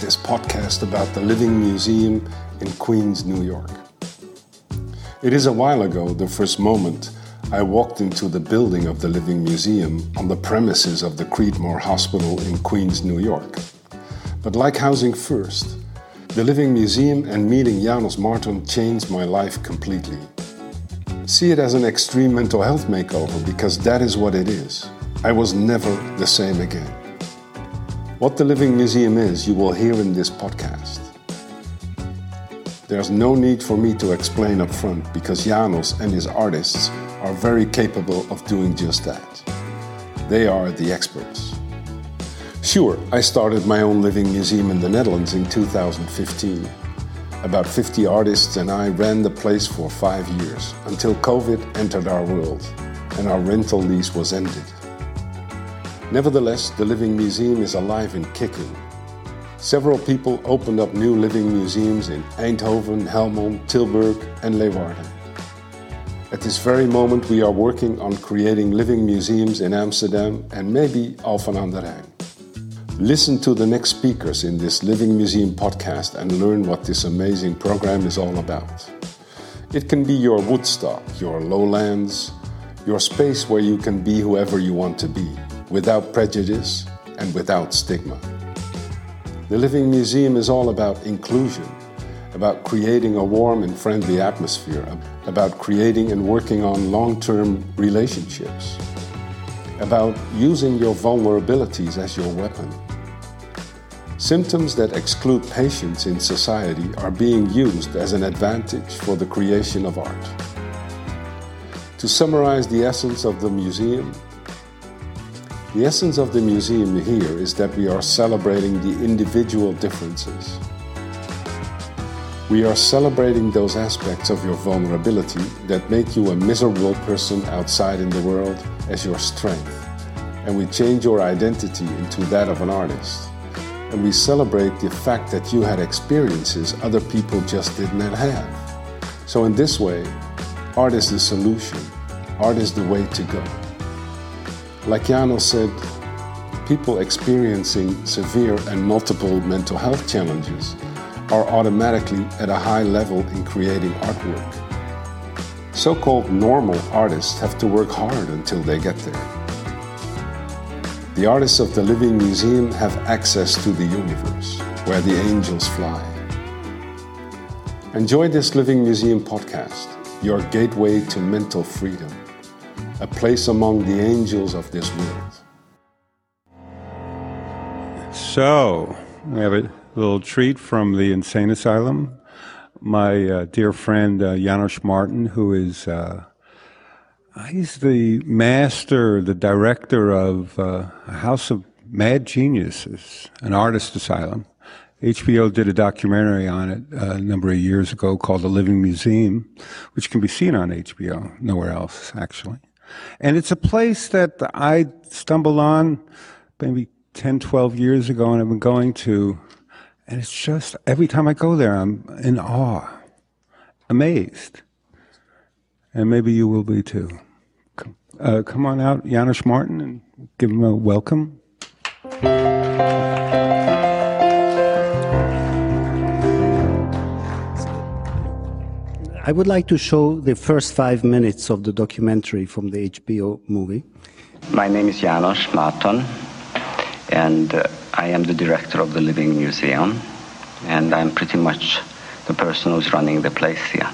This podcast about the Living Museum in Queens, New York. It is a while ago, the first moment I walked into the building of the Living Museum on the premises of the Creedmoor Hospital in Queens, New York. But like Housing First, the Living Museum and meeting Janos Marton changed my life completely. See it as an extreme mental health makeover because that is what it is. I was never the same again. What the Living Museum is, you will hear in this podcast. There's no need for me to explain up front because Janos and his artists are very capable of doing just that. They are the experts. Sure, I started my own living museum in the Netherlands in 2015. About 50 artists and I ran the place for five years until COVID entered our world and our rental lease was ended. Nevertheless, the Living Museum is alive and kicking. Several people opened up new living museums in Eindhoven, Helmond, Tilburg, and Leeuwarden. At this very moment, we are working on creating living museums in Amsterdam and maybe Alphen aan den Rijn. Listen to the next speakers in this Living Museum podcast and learn what this amazing program is all about. It can be your Woodstock, your lowlands, your space where you can be whoever you want to be, without prejudice and without stigma. The Living Museum is all about inclusion, about creating a warm and friendly atmosphere, about creating and working on long term relationships, about using your vulnerabilities as your weapon Symptoms that exclude patients in society are being used as an advantage for the creation of art. To summarize the essence of the museum, the essence of the museum here is that we are celebrating the individual differences. We are celebrating those aspects of your vulnerability that make you a miserable person outside in the world as your strength, and we change your identity into that of an artist and we celebrate the fact that you had experiences other people just did not have. So, in this way, art is the solution, art is the way to go. Like Janos said, people experiencing severe and multiple mental health challenges are automatically at a high level in creating artwork. So called normal artists have to work hard until they get there. The artists of the Living Museum have access to the universe, where the angels fly. Enjoy this Living Museum podcast, your gateway to mental freedom, a place among the angels of this world. So, we have a little treat from the insane asylum. My uh, dear friend uh, Janos Marton, who is uh, He's the master, the director of uh, a House of Mad Geniuses, an artist asylum. HBO did a documentary on it uh, a number of years ago called The Living Museum, which can be seen on HBO, nowhere else, actually. And it's a place that I stumbled on maybe 10, 12 years ago and I've been going to. And it's just, every time I go there, I'm in awe, amazed. And maybe you will be too. Uh, come on out, Janos Marton, and give him a welcome. I would like to show the first five minutes of the documentary from the HBO movie. My name is Janos Marton, and uh, I am the director of the Living Museum, and I'm pretty much the person who's running the place here.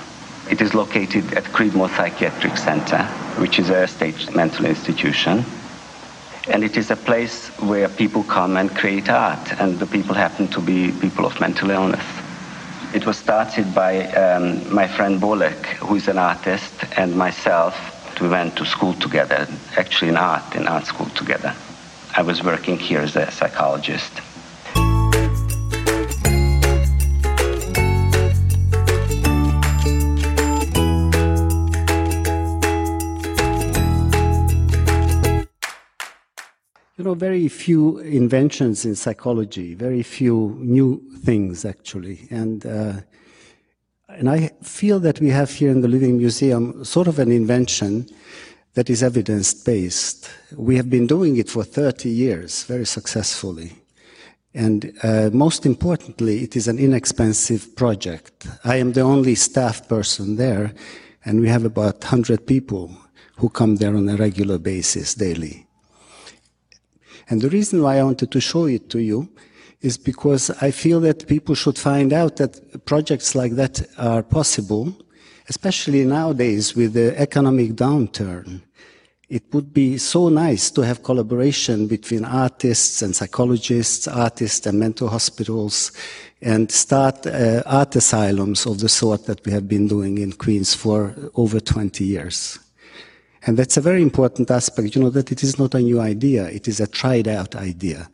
It is located at Creedmoor Psychiatric Center, which is a state mental institution. And it is a place where people come and create art, and the people happen to be people of mental illness. It was started by um, my friend Bolek, who is an artist, and myself. We went to school together, actually in art, in art school together. I was working here as a psychologist. Very few inventions in psychology, very few new things actually. And, uh, and I feel that we have here in the Living Museum sort of an invention that is evidence based. We have been doing it for 30 years very successfully. And uh, most importantly, it is an inexpensive project. I am the only staff person there, and we have about 100 people who come there on a regular basis daily. And the reason why I wanted to show it to you is because I feel that people should find out that projects like that are possible, especially nowadays with the economic downturn. It would be so nice to have collaboration between artists and psychologists, artists and mental hospitals, and start uh, art asylums of the sort that we have been doing in Queens for over 20 years. And that's a very important aspect, you know, that it is not a new idea, it is a tried out idea.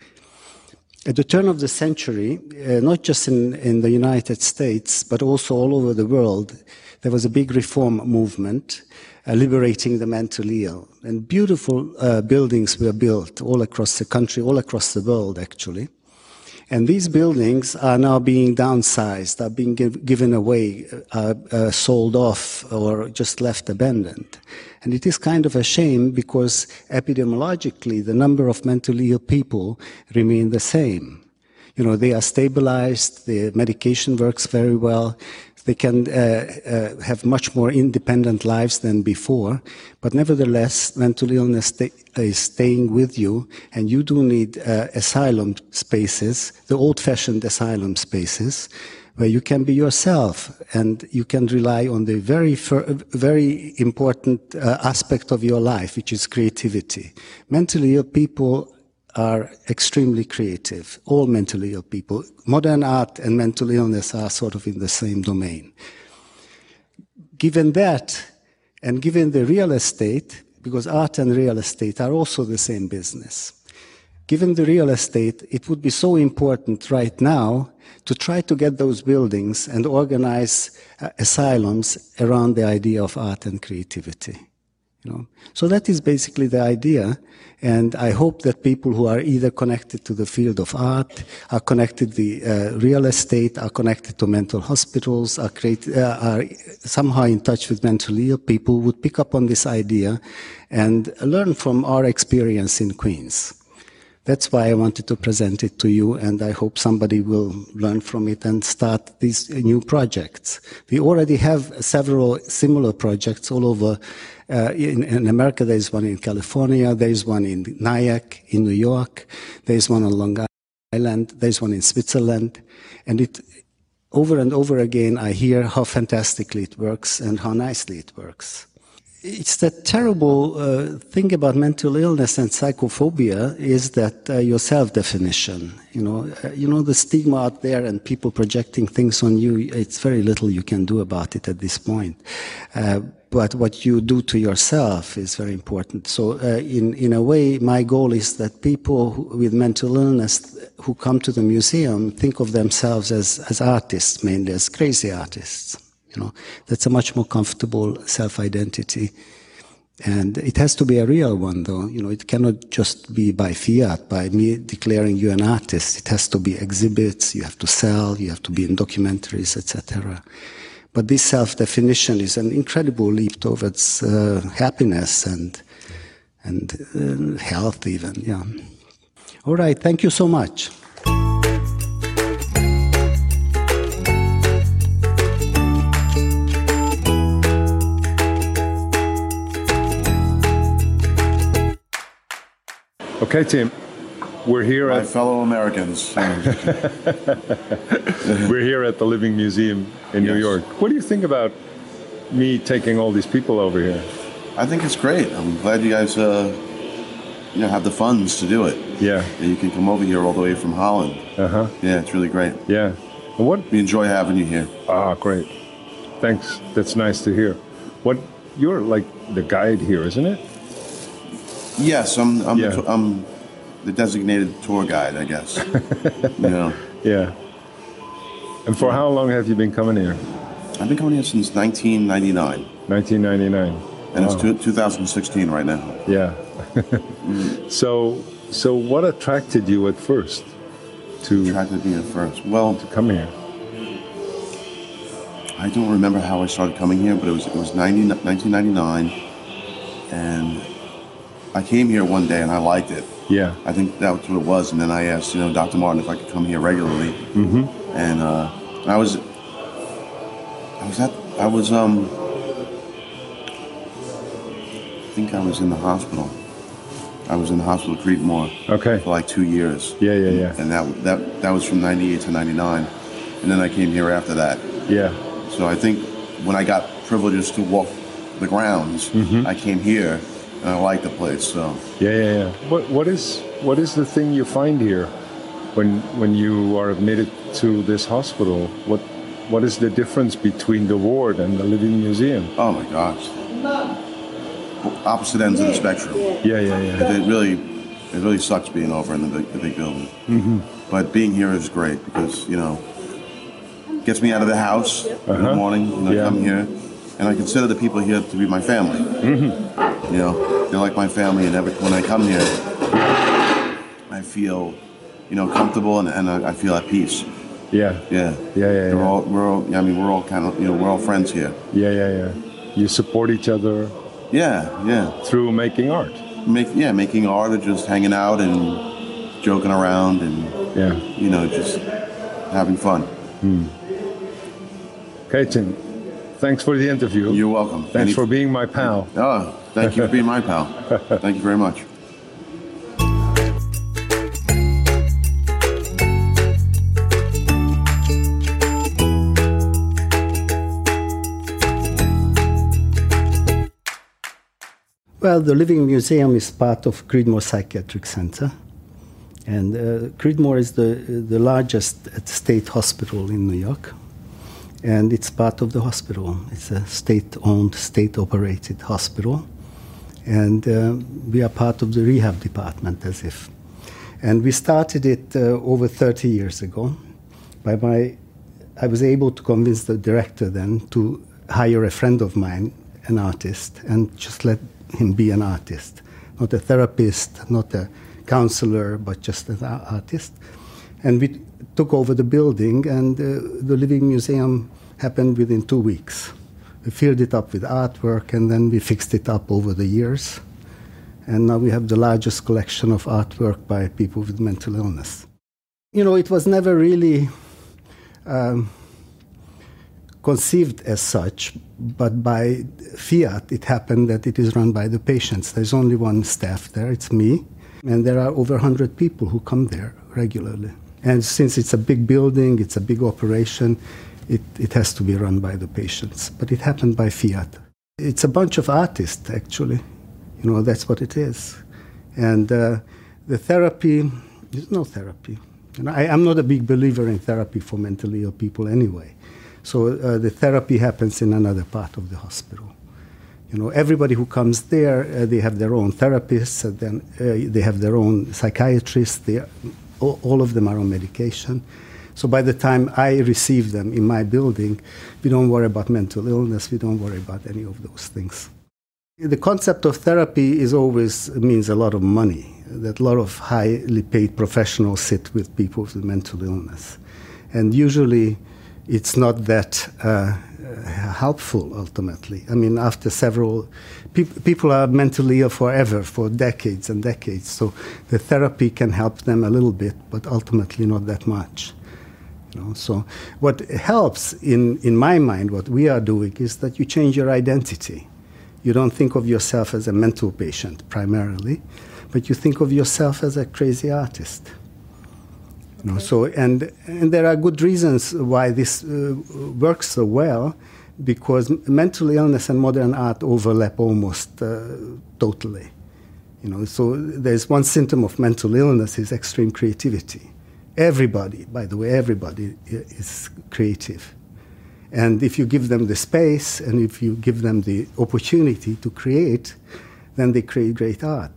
At the turn of the century, uh, not just in, in the United States, but also all over the world, there was a big reform movement uh, liberating the mentally ill. And beautiful uh, buildings were built all across the country, all across the world, actually. And these buildings are now being downsized, are being give, given away, uh, uh, sold off, or just left abandoned. And it is kind of a shame because epidemiologically, the number of mentally ill people remain the same. You know, they are stabilized, the medication works very well, they can uh, uh, have much more independent lives than before, but nevertheless, mental illness is staying with you, and you do need uh, asylum spaces, the old-fashioned asylum spaces, where you can be yourself and you can rely on the very, very important uh, aspect of your life, which is creativity. Mentally ill people are extremely creative, all mentally ill people. Modern art and mental illness are sort of in the same domain. Given that, and given the real estate, because art and real estate are also the same business, given the real estate, it would be so important right now to try to get those buildings and organize uh, asylums around the idea of art and creativity. You know? So that is basically the idea. And I hope that people who are either connected to the field of art, are connected to the uh, real estate, are connected to mental hospitals, are, create, uh, are somehow in touch with mentally ill people would pick up on this idea and learn from our experience in Queens. That's why I wanted to present it to you, and I hope somebody will learn from it and start these new projects. We already have several similar projects all over uh, in, in, America, there's one in California, there's one in Nyack in New York, there's one on Long Island, there's one in Switzerland, and it over and over again I hear how fantastically it works and how nicely it works. It's that terrible uh, thing about mental illness and psychophobia is that uh, your self-definition. You know, uh, you know the stigma out there and people projecting things on you. It's very little you can do about it at this point. Uh, but what you do to yourself is very important. So, uh, in in a way, my goal is that people who, with mental illness who come to the museum think of themselves as as artists, mainly as crazy artists. You know, that's a much more comfortable self-identity. And it has to be a real one, though. You know, it cannot just be by fiat, by me declaring you an artist. It has to be exhibits. You have to sell. You have to be in documentaries, etc. But this self-definition is an incredible leap towards uh, happiness and and uh, health, even. Yeah. All right. Thank you so much. Okay, Tim. We're here My at fellow Americans. We're here at the Living Museum in yes. New York. What do you think about me taking all these people over here? I think it's great. I'm glad you guys, uh, you know, have the funds to do it. Yeah. you can come over here all the way from Holland. Uh huh. Yeah, it's really great. Yeah. And what? We enjoy having you here. Ah, great. Thanks. That's nice to hear. What? You're like the guide here, isn't it? Yes, I'm. I'm, yeah. I'm the designated tour guide, I guess. you Yeah. And for how long have you been coming here? I've been coming here since 1999. 1999. And wow. it's two, 2016 right now. Yeah. mm. So, so what attracted you at first to attracted me at first? Well, to come here. I don't remember how I started coming here, but it was it was 90, 1999, and I came here one day and I liked it Yeah. I think that's what it was. And then I asked, you know, Dr. Martin if I could come here regularly. Mm-hmm. And uh, I was, I was at, I was, um, I think I was in the hospital. I was in the hospital at Creedmoor Okay. for like two years. Yeah, yeah, yeah. And that that that was from '98 to '99, and then I came here after that. Yeah. So I think when I got privileges to walk the grounds, Mm-hmm. I came here I like the place. So Yeah, yeah, yeah. What what is what is the thing you find here when when you are admitted to this hospital? What what is the difference between the ward and the living museum? oh my gosh, opposite ends of the spectrum. Yeah, yeah, yeah. It really it really sucks being over in the big, the big building. Mm-hmm. But being here is great because you know gets me out of the house in the Uh-huh. morning when I Yeah. come here, and I consider the people here to be my family. Mm-hmm. You know, they're like my family, and every, when I come here, I feel you know comfortable and, and I, I feel at peace. Yeah. Yeah, Yeah, yeah, We're yeah. all we're all. I mean, we're all kind of you know we're all friends here. Yeah, yeah, yeah. You support each other Yeah, yeah. through making art. Make yeah, making art or just hanging out and joking around and Yeah. you know just having fun. Hmm. Okay, Tim. Thanks for the interview. You're welcome. Thanks Any- for being my pal. Oh, thank you for being my pal. Thank you very much. Well, the Living Museum is part of Creedmoor Psychiatric Center. And uh, Creedmoor is the, the largest state hospital in New York. And it's part of the hospital. It's a state owned, state operated hospital. And uh, we are part of the rehab department, as if. And we started it uh, over 30 years ago. By my, I was able to convince the director then to hire a friend of mine, an artist, and just let him be an artist, not a therapist, not a counselor, but just an artist. And we took over the building, and uh, the Living Museum happened within two weeks. We filled it up with artwork, and then we fixed it up over the years. And now we have the largest collection of artwork by people with mental illness. You know, it was never really um, conceived as such, but by fiat, it happened that it is run by the patients. There's only one staff there, it's me, and there are over 100 people who come there regularly. And since it's a big building, it's a big operation, it, it has to be run by the patients. But it happened by fiat. It's a bunch of artists, actually. You know, that's what it is. And uh, the therapy, there's no therapy. You know, I, I'm not a big believer in therapy for mentally ill people anyway. So uh, the therapy happens in another part of the hospital. You know, everybody who comes there, uh, they have their own therapists, and then uh, they have their own psychiatrists. They all, of them are on medication. So by the time I receive them in my building, we don't worry about mental illness. We don't worry about any of those things. The concept of therapy is always means a lot of money. That a lot of highly paid professionals sit with people with mental illness, and usually it's not that uh, helpful ultimately. I mean, after several peop people are mentally ill forever, for decades and decades. So the therapy can help them a little bit, but ultimately not that much. You know, so what helps in, in my mind, what we are doing is that you change your identity. You don't think of yourself as a mental patient primarily, but you think of yourself as a crazy artist. You know, so and and there are good reasons why this uh, works so well, because mental illness and modern art overlap almost uh, totally. You know, so there's one symptom of mental illness is extreme creativity. Everybody, by the way, everybody is creative. And if you give them the space and if you give them the opportunity to create, then they create great art.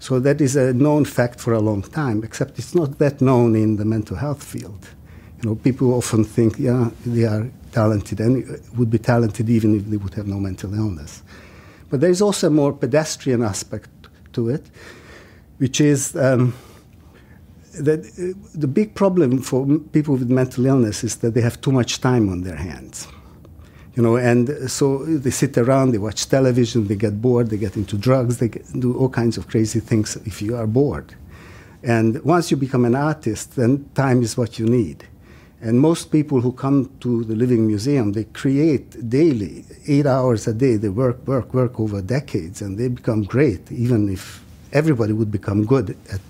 So that is a known fact for a long time, except it's not that known in the mental health field. You know, people often think, yeah, they are talented and would be talented even if they would have no mental illness. But there is also a more pedestrian aspect to it, which is um, that uh, the big problem for people with mental illness is that they have too much time on their hands. You know, and so they sit around, they watch television, they get bored, they get into drugs, they get, do all kinds of crazy things if you are bored. And once you become an artist, then time is what you need. And most people who come to the Living Museum, they create daily, eight hours a day. They work, work, work over decades, and they become great, even if everybody would become good at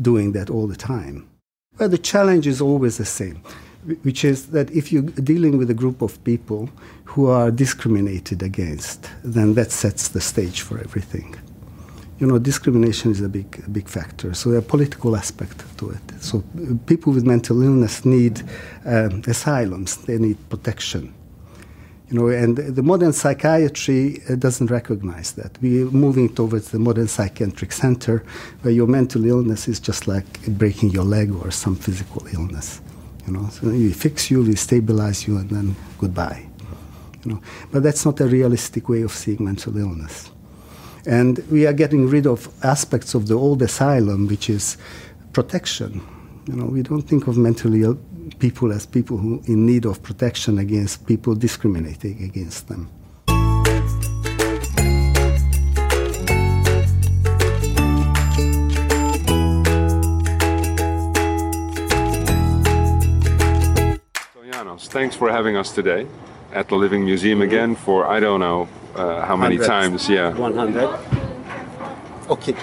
doing that all the time. Well, the challenge is always the same, which is that if you're dealing with a group of people who are discriminated against, then that sets the stage for everything you know, discrimination is a big, big factor. So a political aspect to it. So people with mental illness need um, asylums. They need protection. You know, and the modern psychiatry uh, doesn't recognize that. We're moving towards the modern psychiatric center, where your mental illness is just like breaking your leg or some physical illness. You know, so we fix you, we stabilize you, and then goodbye. You know, but that's not a realistic way of seeing mental illness. And we are getting rid of aspects of the old asylum, which is protection. You know, we don't think of mentally ill people as people who in need of protection against people discriminating against them. Thanks for having us today at the Living Museum again for I don't know uh, how many 100. times. Yeah. 100. Okay.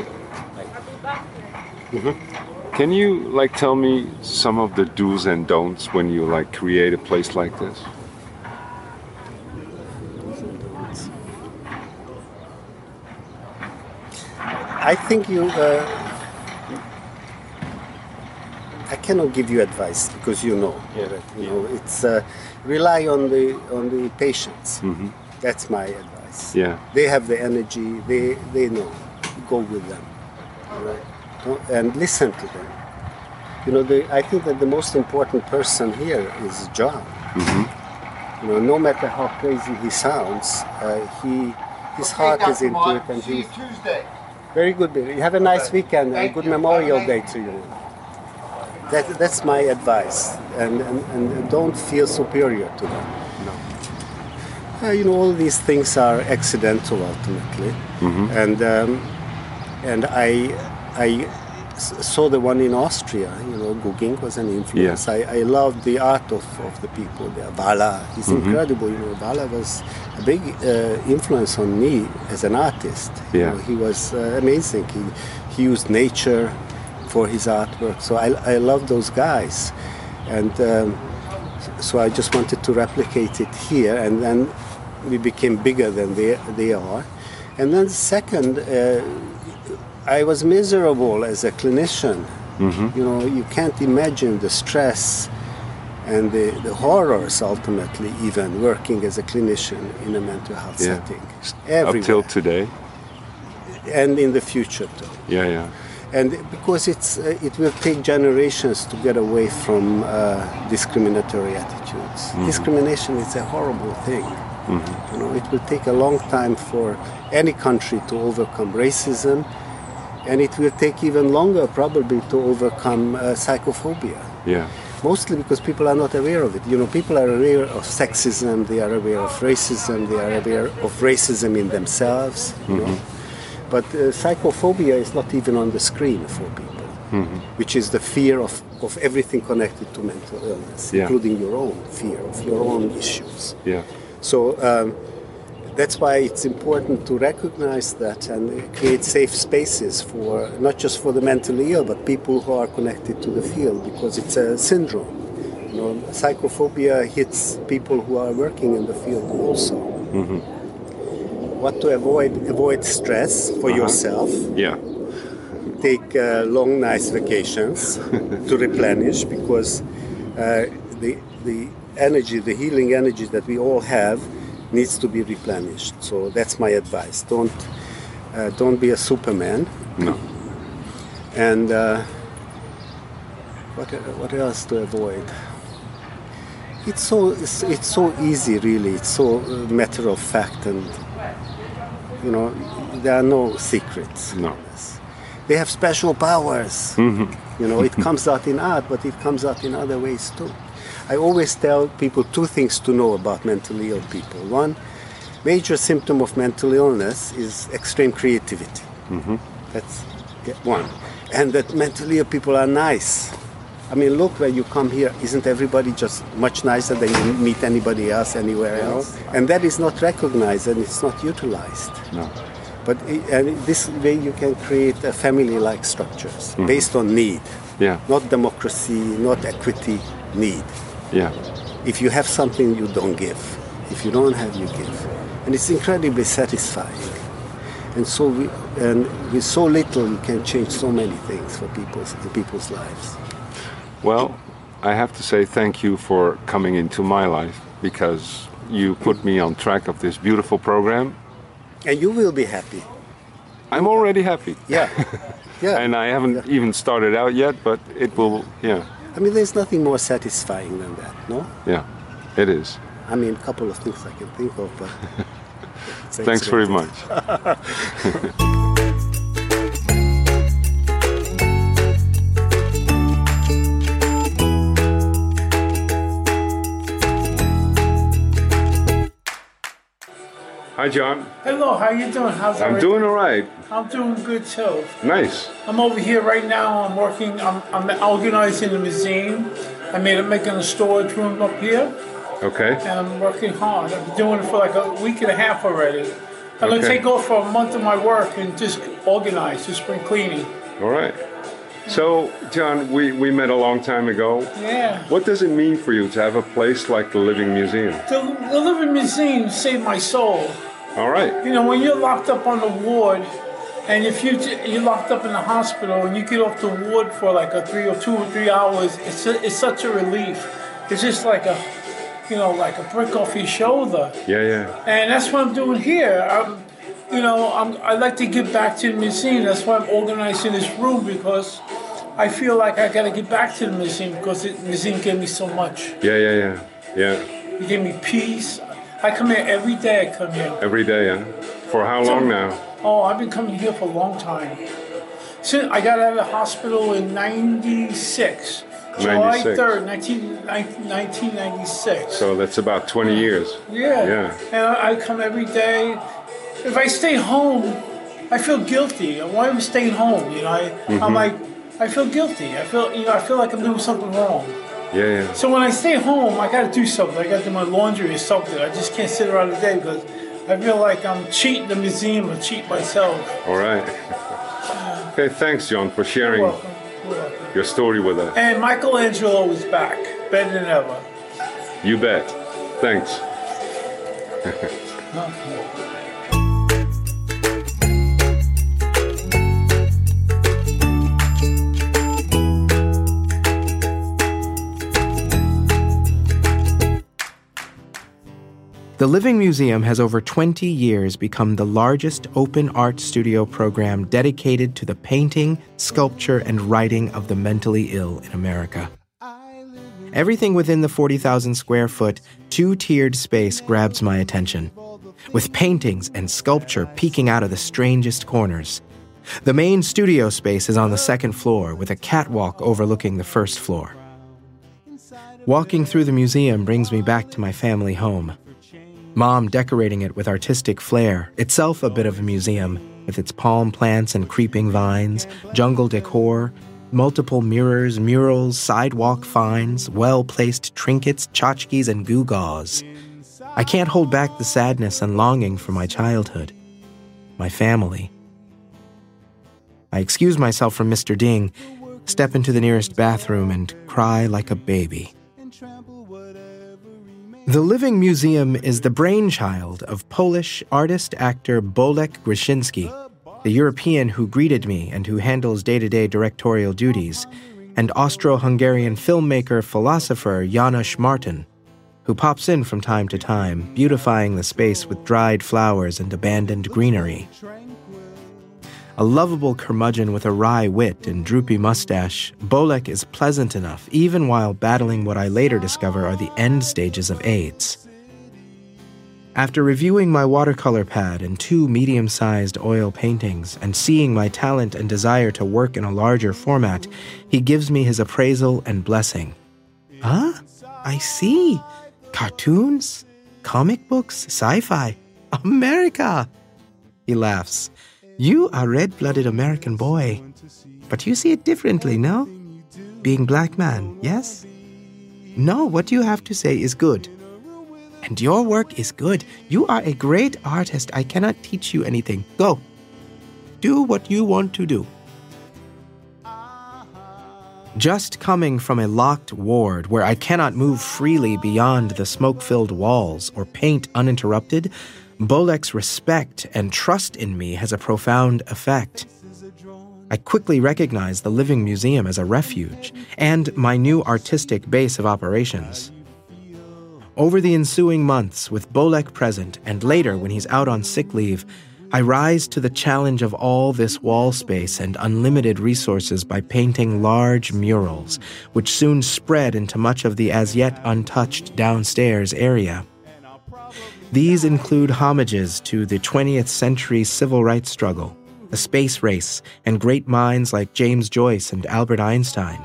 Can you like tell me some of the do's and don'ts when you like create a place like this? I think you. Uh, I cannot give you advice because you know. that, you know, it's uh, rely on the on the patients. That's my advice. Yeah. They have the energy. They they know. Go with them, all right? And listen to them. You know, the, I think that the most important person here is John. You know, no matter how crazy he sounds, uh, he his heart is into it, and he. Tuesday. Very good, You Have a nice weekend and Thank good you. Memorial Bye. Day to you. That, that's my advice, and, and, and don't feel superior to them. No. Uh, you know, all these things are accidental ultimately, and um, and I I saw the one in Austria. You know, Gugging was an influence. Yeah. I, I loved the art of, of the people there. Walla, he's incredible. You know, Walla was a big uh, influence on me as an artist. You Yeah. know, he was uh, amazing. He, he used nature for his artwork. So I, I love those guys. And um, so I just wanted to replicate it here. And then we became bigger than they, they are. And then second, uh, I was miserable as a clinician. You know, you can't imagine the stress and the, the horrors ultimately even working as a clinician in a mental health Yeah. setting. Up till today. and in the future too. Yeah, yeah. And because it's, uh, it will take generations to get away from uh, discriminatory attitudes. Discrimination is a horrible thing. You know, it will take a long time for any country to overcome racism, and it will take even longer probably to overcome uh, psychophobia. Yeah. Mostly because people are not aware of it. You know, people are aware of sexism, they are aware of racism, they are aware of racism in themselves. You know? But uh, psychophobia is not even on the screen for people, which is the fear of, of everything connected to mental illness, Yeah. including your own fear of your own issues. Yeah. So um, that's why it's important to recognize that and create safe spaces for not just for the mentally ill, but people who are connected to the field because it's a syndrome. You know, psychophobia hits people who are working in the field also. What to avoid? Avoid stress for yourself. Yeah. Take uh, long, nice vacations to replenish because uh, the the energy, the healing energy that we all have, needs to be replenished. So that's my advice. Don't uh, don't be a Superman. No. And uh, what what else to avoid? It's so it's, it's so easy, really. It's so uh, matter of fact, and you know there are no secrets. No. They have special powers. You know, it comes out in art, but it comes out in other ways too. I always tell people two things to know about mentally ill people. One, major symptom of mental illness is extreme creativity. Mm-hmm. That's one. And that mentally ill people are nice. I mean, look, when you come here, isn't everybody just much nicer than you meet anybody else anywhere else? And that is not recognized and it's not utilized. No. But i- and this way you can create a family-like structures mm-hmm. based on need, Yeah. not democracy, not equity, need. Yeah. If you have something, you don't give. If you don't have, you give, and it's incredibly satisfying. And so, we, and with so little, you can change so many things for people's in people's lives. Well, I have to say thank you for coming into my life because you put me on track of this beautiful program. And you will be happy. I'm already happy. Yeah, yeah. And I haven't even started out yet, but it will, yeah, I mean, there's nothing more satisfying than that, no? yeah, it is. I mean, a couple of things I can think of, but. Thanks very much. Hi, John. Hello, how you doing? How's it? I'm doing all right. I'm doing good too. Nice. I'm over here right now. I'm working. I'm, I'm organizing the museum. I made it making a storage room up here, Okay. and I'm working hard. I've been doing it for like a week and a half already. I'm gonna take off for a month of my work and just organize, just spring cleaning. All right. So, John, we, we met a long time ago. Yeah. What does it mean for you to have a place like the Living Museum? The, the Living Museum saved my soul. All right. You know, when you're locked up on the ward, and if you you're locked up in the hospital and you get off the ward for like a three or two or three hours, it's a, it's such a relief. It's just like a, you know, like a brick off your shoulder. Yeah, yeah. And that's what I'm doing here. I'm, you know, I'm, I like to give back to the museum. That's why I'm organizing this room because I feel like I got to get back to the museum because the museum gave me so much. Yeah, yeah, yeah. Yeah. It gave me peace. I come here every day. I come here. Every day, huh? For how long now? Oh, I've been coming here for a long time. Since I got out of the hospital in '96, July 3rd, 19, 1996. So that's about 20 years. yeah. Yeah. And I, come every day. If I stay home, I feel guilty. Why am I staying home? You know, I, Mm-hmm. I'm like, I feel guilty. I feel, you know, I feel like I'm doing something wrong. Yeah, yeah. So when I stay home, I got to do something. I got to do my laundry or something. I just can't sit around the day because I feel like I'm cheating the museum or cheat myself. All right. Okay, thanks, John, for sharing You're welcome. You're welcome. your story with us. And Michelangelo is back, better than ever. You bet. Thanks. The Living Museum has over 20 years become the largest open art studio program dedicated to the painting, sculpture, and writing of the mentally ill in America. Everything within the 40,000 square foot, two tiered space grabs my attention, with paintings and sculpture peeking out of the strangest corners. The main studio space is on the second floor, with a catwalk overlooking the first floor. Walking through the museum brings me back to my family home. Mom decorating it with artistic flair, itself a bit of a museum, with its palm plants and creeping vines, jungle decor, multiple mirrors, murals, sidewalk finds, well placed trinkets, tchotchkes, and gewgaws. I can't hold back the sadness and longing for my childhood, my family. I excuse myself from Mr. Ding, step into the nearest bathroom, and cry like a baby. The Living Museum is the brainchild of Polish artist actor Bolek Greczynski, the European who greeted me and who handles day to day directorial duties, and Austro Hungarian filmmaker philosopher Janos Marton, who pops in from time to time, beautifying the space with dried flowers and abandoned greenery. A lovable curmudgeon with a wry wit and droopy mustache, Bolek is pleasant enough even while battling what I later discover are the end stages of AIDS. After reviewing my watercolor pad and two medium sized oil paintings and seeing my talent and desire to work in a larger format, he gives me his appraisal and blessing. Huh? I see. Cartoons, comic books, sci fi. America! He laughs. You are red blooded American boy. But you see it differently, no? Being black man, yes? No, what you have to say is good. And your work is good. You are a great artist. I cannot teach you anything. Go. Do what you want to do. Just coming from a locked ward where I cannot move freely beyond the smoke filled walls or paint uninterrupted, Bolek's respect and trust in me has a profound effect. I quickly recognize the Living Museum as a refuge and my new artistic base of operations. Over the ensuing months, with Bolek present and later when he's out on sick leave, I rise to the challenge of all this wall space and unlimited resources by painting large murals, which soon spread into much of the as yet untouched downstairs area. These include homages to the 20th century civil rights struggle, the space race, and great minds like James Joyce and Albert Einstein.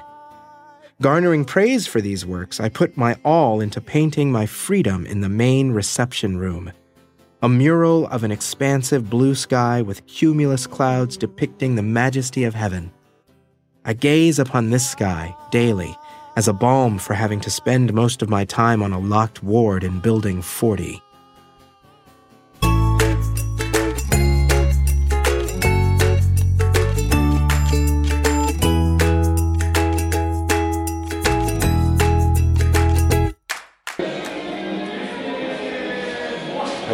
Garnering praise for these works, I put my all into painting my freedom in the main reception room a mural of an expansive blue sky with cumulus clouds depicting the majesty of heaven. I gaze upon this sky daily as a balm for having to spend most of my time on a locked ward in Building 40.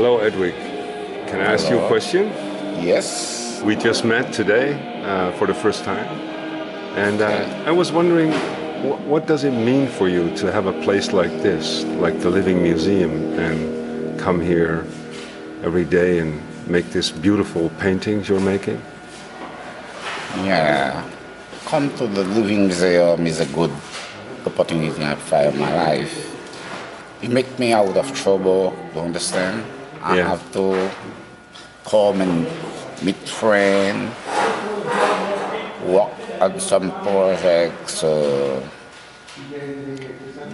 Hello, Edwig. Can I ask you a question? Yes. We just met today uh, for the first time, and uh, I was wondering, wh- what does it mean for you to have a place like this, like the Living Museum, and come here every day and make these beautiful paintings you're making? Yeah. Come to the Living Museum is a good opportunity I find in my life. It make me out of trouble, do you understand? I Yeah. have to come and meet friends, work on some projects. Uh,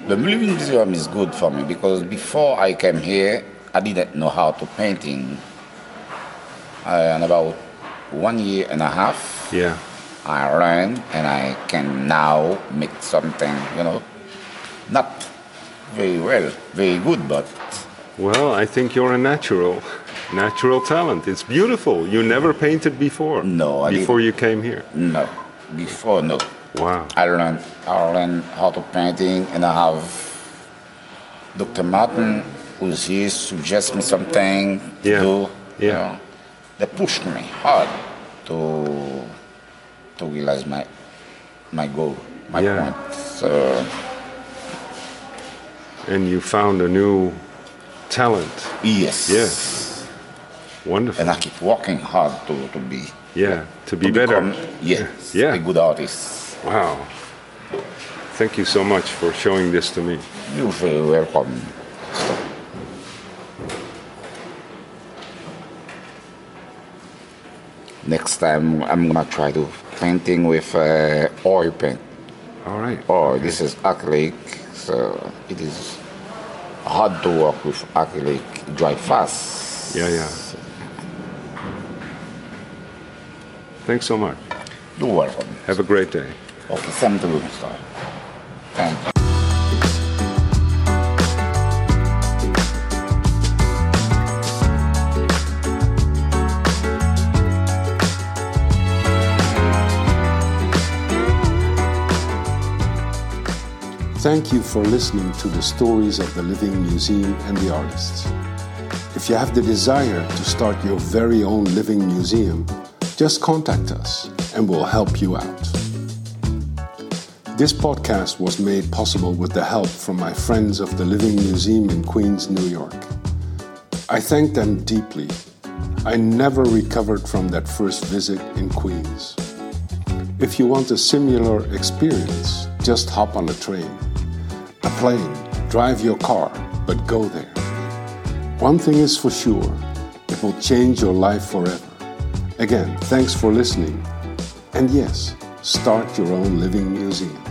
the Living Museum is good for me because before I came here, I didn't know how to painting. Uh, and about one year and a half, Yeah. I learned and I can now make something, you know, not very well, very good, but Well, I think you're a natural, natural talent. It's beautiful. You never painted before. No, I Before you came here. no. Before, no. Wow. I learned, I learned how to painting and I have Dr. Martin, who's here, suggest me something to Yeah, do. you yeah. know. They pushed me hard to to realize my my goal, my Yeah. point. So And you found a new talent. yes, Yes. Wonderful. and I keep working hard to, to be Yeah, to be to better. become, yes, Yeah. a good artist. Wow. Thank you so much for showing this to me. You're very welcome. Next time, I'm gonna try to painting with uh, oil paint. All right. Oh, this is acrylic, so it is hard to work with acrylic. Dry fast. Yeah, yeah. Thanks so much. You're welcome. Have a great day. Okay, same to you, sir. Thank you. Thank you for listening to the stories of the Living Museum and the artists. If you have the desire to start your very own living museum, just contact us and we'll help you out. This podcast was made possible with the help from my friends of the Living Museum in Queens, New York. I thank them deeply. I never recovered from that first visit in Queens. If you want a similar experience, just hop on a train, plane, drive your car, but go there. One thing is for sure it will change your life forever. Again, thanks for listening. And yes, start your own living museum.